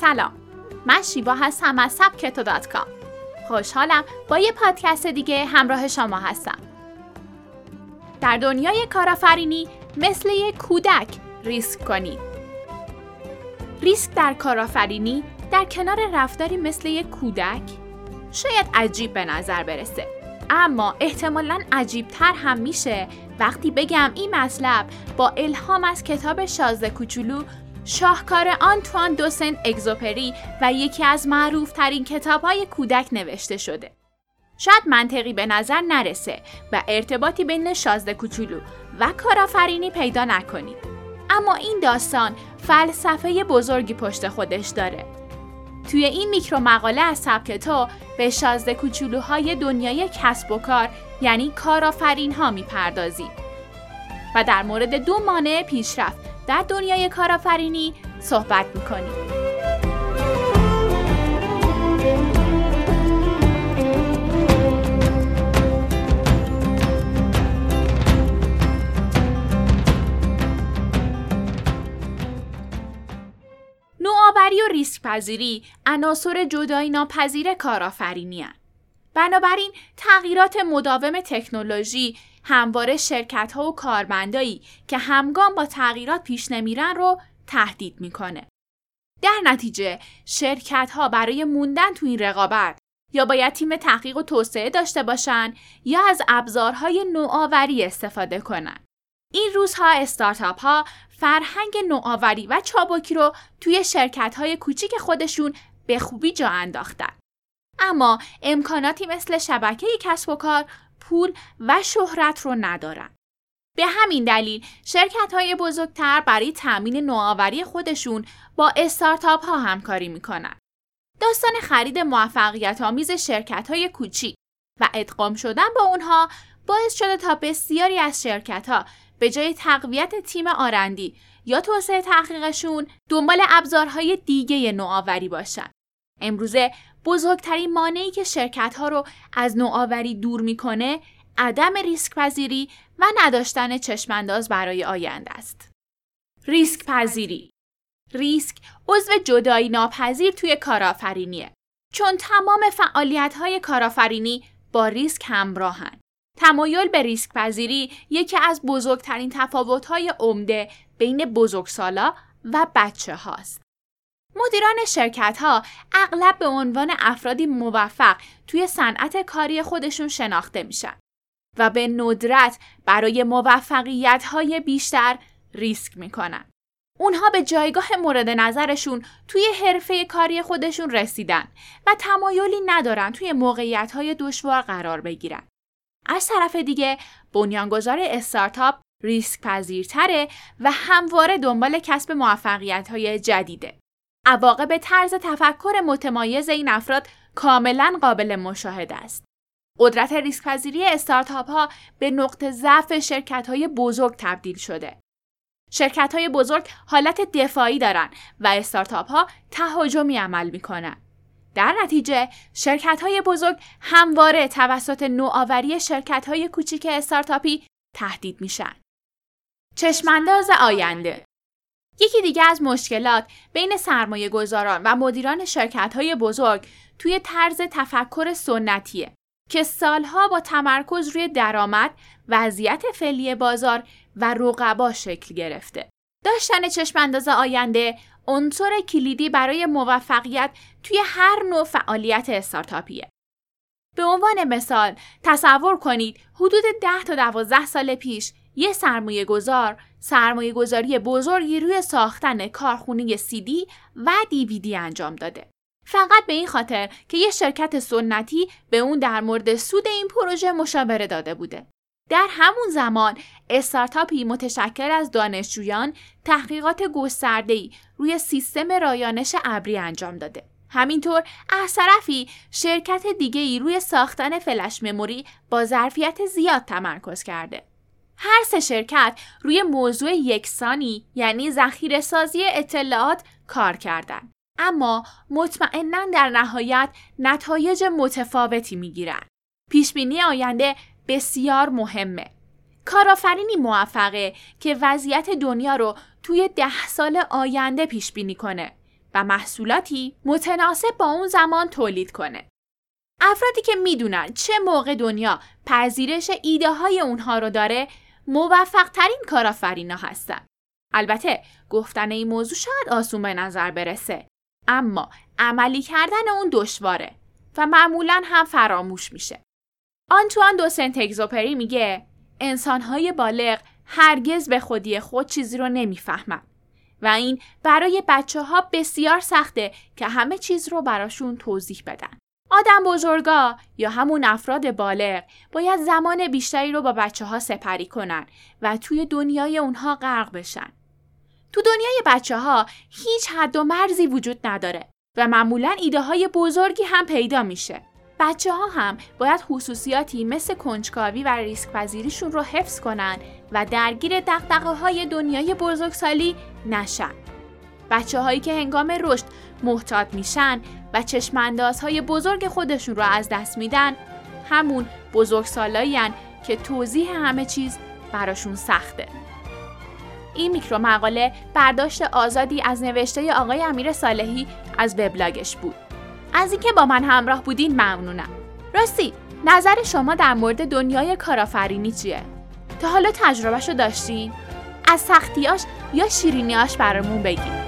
سلام. من شیوا هستم از سبکتو dot com. خوشحالم با یه پادکست دیگه همراه شما هستم. در دنیای کارآفرینی مثل یک کودک ریسک کنید ریسک در کارآفرینی در کنار رفتاری مثل یک کودک شاید عجیب به نظر برسه. اما احتمالا عجیب تر هم میشه وقتی بگم این مطلب با الهام از کتاب شازده کوچولو شاهکار آنتوان دوسن اگزوپری و یکی از معروف ترین کتاب های کودک نوشته شده. شاید منطقی به نظر نرسه و ارتباطی بین شازده کوچولو و کارآفرینی پیدا نکنید. اما این داستان فلسفه بزرگی پشت خودش داره. توی این میکرو مقاله از سبک تو به شازده کوچولوهای دنیای کسب و کار یعنی کارآفرین ها می‌پردازی و در مورد دو مانع پیشرفت در دنیای کارآفرینی صحبت می‌کنیم. نوآوری و ریسک پذیری عناصر جدایی ناپذیر کارآفرینی بنابراین تغییرات مداوم تکنولوژی همواره شرکت ها و کارمندایی که همگام با تغییرات پیش نمیرن رو تهدید می‌کنه. در نتیجه شرکت ها برای موندن تو این رقابت یا باید تیم تحقیق و توسعه داشته باشن یا از ابزارهای نوآوری استفاده کنن. این روزها استارتاپ ها فرهنگ نوآوری و چابکی رو توی شرکت های کوچیک خودشون به خوبی جا انداختن. اما امکاناتی مثل شبکه کسب و کار پول و شهرت رو ندارن. به همین دلیل شرکت های بزرگتر برای تأمین نوآوری خودشون با استارتاپ ها همکاری می‌کنن. داستان خرید موفقیت آمیز شرکت های کوچیک و ادغام شدن با اونها باعث شده تا بسیاری از شرکت ها به جای تقویت تیم آرندی یا توسعه تحقیقشون دنبال ابزارهای دیگه نوآوری باشن. امروزه بزرگترین مانعی که شرکت ها رو از نوآوری دور می‌کنه عدم ریسک پذیری و نداشتن چشمانداز برای آینده است. ریسک پذیری ریسک عضو جدایی ناپذیر توی کارآفرینیه چون تمام فعالیت های کارآفرینی با ریسک همراهن. تمایل به ریسک پذیری یکی از بزرگترین تفاوت های عمده بین بزرگسالا و بچه هاست. مدیران شرکت ها اغلب به عنوان افرادی موفق توی صنعت کاری خودشون شناخته میشن و به ندرت برای موفقیت های بیشتر ریسک می‌کنن. اونها به جایگاه مورد نظرشون توی حرفه کاری خودشون رسیدن و تمایلی ندارن توی موقعیت های دشوار قرار بگیرن. از طرف دیگه بنیانگذار استارتاپ ریسک پذیرتره و همواره دنبال کسب موفقیت های جدیده. عواقب طرز تفکر متمایز این افراد کاملا قابل مشاهده است. قدرت ریسک پذیری استارتاپ ها به نقطه ضعف شرکت های بزرگ تبدیل شده. شرکت های بزرگ حالت دفاعی دارند و استارتاپ ها تهاجمی عمل می کنن. در نتیجه شرکت های بزرگ همواره توسط نوآوری شرکت های کوچیک استارتاپی تهدید میشن. چشمانداز آینده یکی دیگه از مشکلات بین سرمایه گذاران و مدیران شرکت های بزرگ توی طرز تفکر سنتیه که سالها با تمرکز روی درآمد، وضعیت فعلی بازار و رقبا شکل گرفته. داشتن چشمانداز آینده عنصر کلیدی برای موفقیت توی هر نوع فعالیت استارتاپیه. به عنوان مثال تصور کنید حدود 10 تا 12 سال پیش یه سرمایه گذار سرمایه گذاری بزرگی روی ساختن کارخونه دی و دیویدی انجام داده. فقط به این خاطر که یه شرکت سنتی به اون در مورد سود این پروژه مشاوره داده بوده. در همون زمان استارتاپی متشکل از دانشجویان تحقیقات گسترده‌ای روی سیستم رایانش ابری انجام داده. همینطور از طرفی شرکت دیگه ای روی ساختن فلش مموری با ظرفیت زیاد تمرکز کرده. هر سه شرکت روی موضوع یکسانی یعنی ذخیره سازی اطلاعات کار کردند. اما مطمئنا در نهایت نتایج متفاوتی می‌گیرند. پیشبینی آینده بسیار مهمه. کارآفرینی موفقه که وضعیت دنیا رو توی ده سال آینده پیش بینی کنه. و محصولاتی متناسب با اون زمان تولید کنه. افرادی که می‌دونن چه موقع دنیا پذیرش ایده های اونها رو داره موفق ترین کارآفرینا هستن. البته گفتن این موضوع شاید آسون به نظر برسه اما عملی کردن اون دشواره و معمولا هم فراموش میشه. آنتوان دو سنت اگزوپری میگه انسانهای بالغ هرگز به خودی خود چیزی رو نمی‌فهمن و این برای بچه ها بسیار سخته که همه چیز رو براشون توضیح بدن. آدم بزرگا یا همون افراد بالغ باید زمان بیشتری رو با بچه ها سپری کنن و توی دنیای اونها غرق بشن. تو دنیای بچه ها هیچ حد و مرزی وجود نداره و معمولا ایده های بزرگی هم پیدا میشه. بچه ها هم باید خصوصیاتی مثل کنجکاوی و ریسک پذیریشون رو حفظ کنن و درگیر دقدقه های دنیای بزرگسالی نشن. بچه هایی که هنگام رشد محتاط میشن و چشماندازهای بزرگ خودشون رو از دست میدن همون بزرگسالایی که توضیح همه چیز براشون سخته. این میکرو مقاله برداشت آزادی از نوشته آقای امیر صالحی از وبلاگش بود. از اینکه با من همراه بودین ممنونم. راستی نظر شما در مورد دنیای کارآفرینی چیه؟ تا حالا تجربهشو داشتین؟ از سختیاش یا شیرینیاش برامون بگید.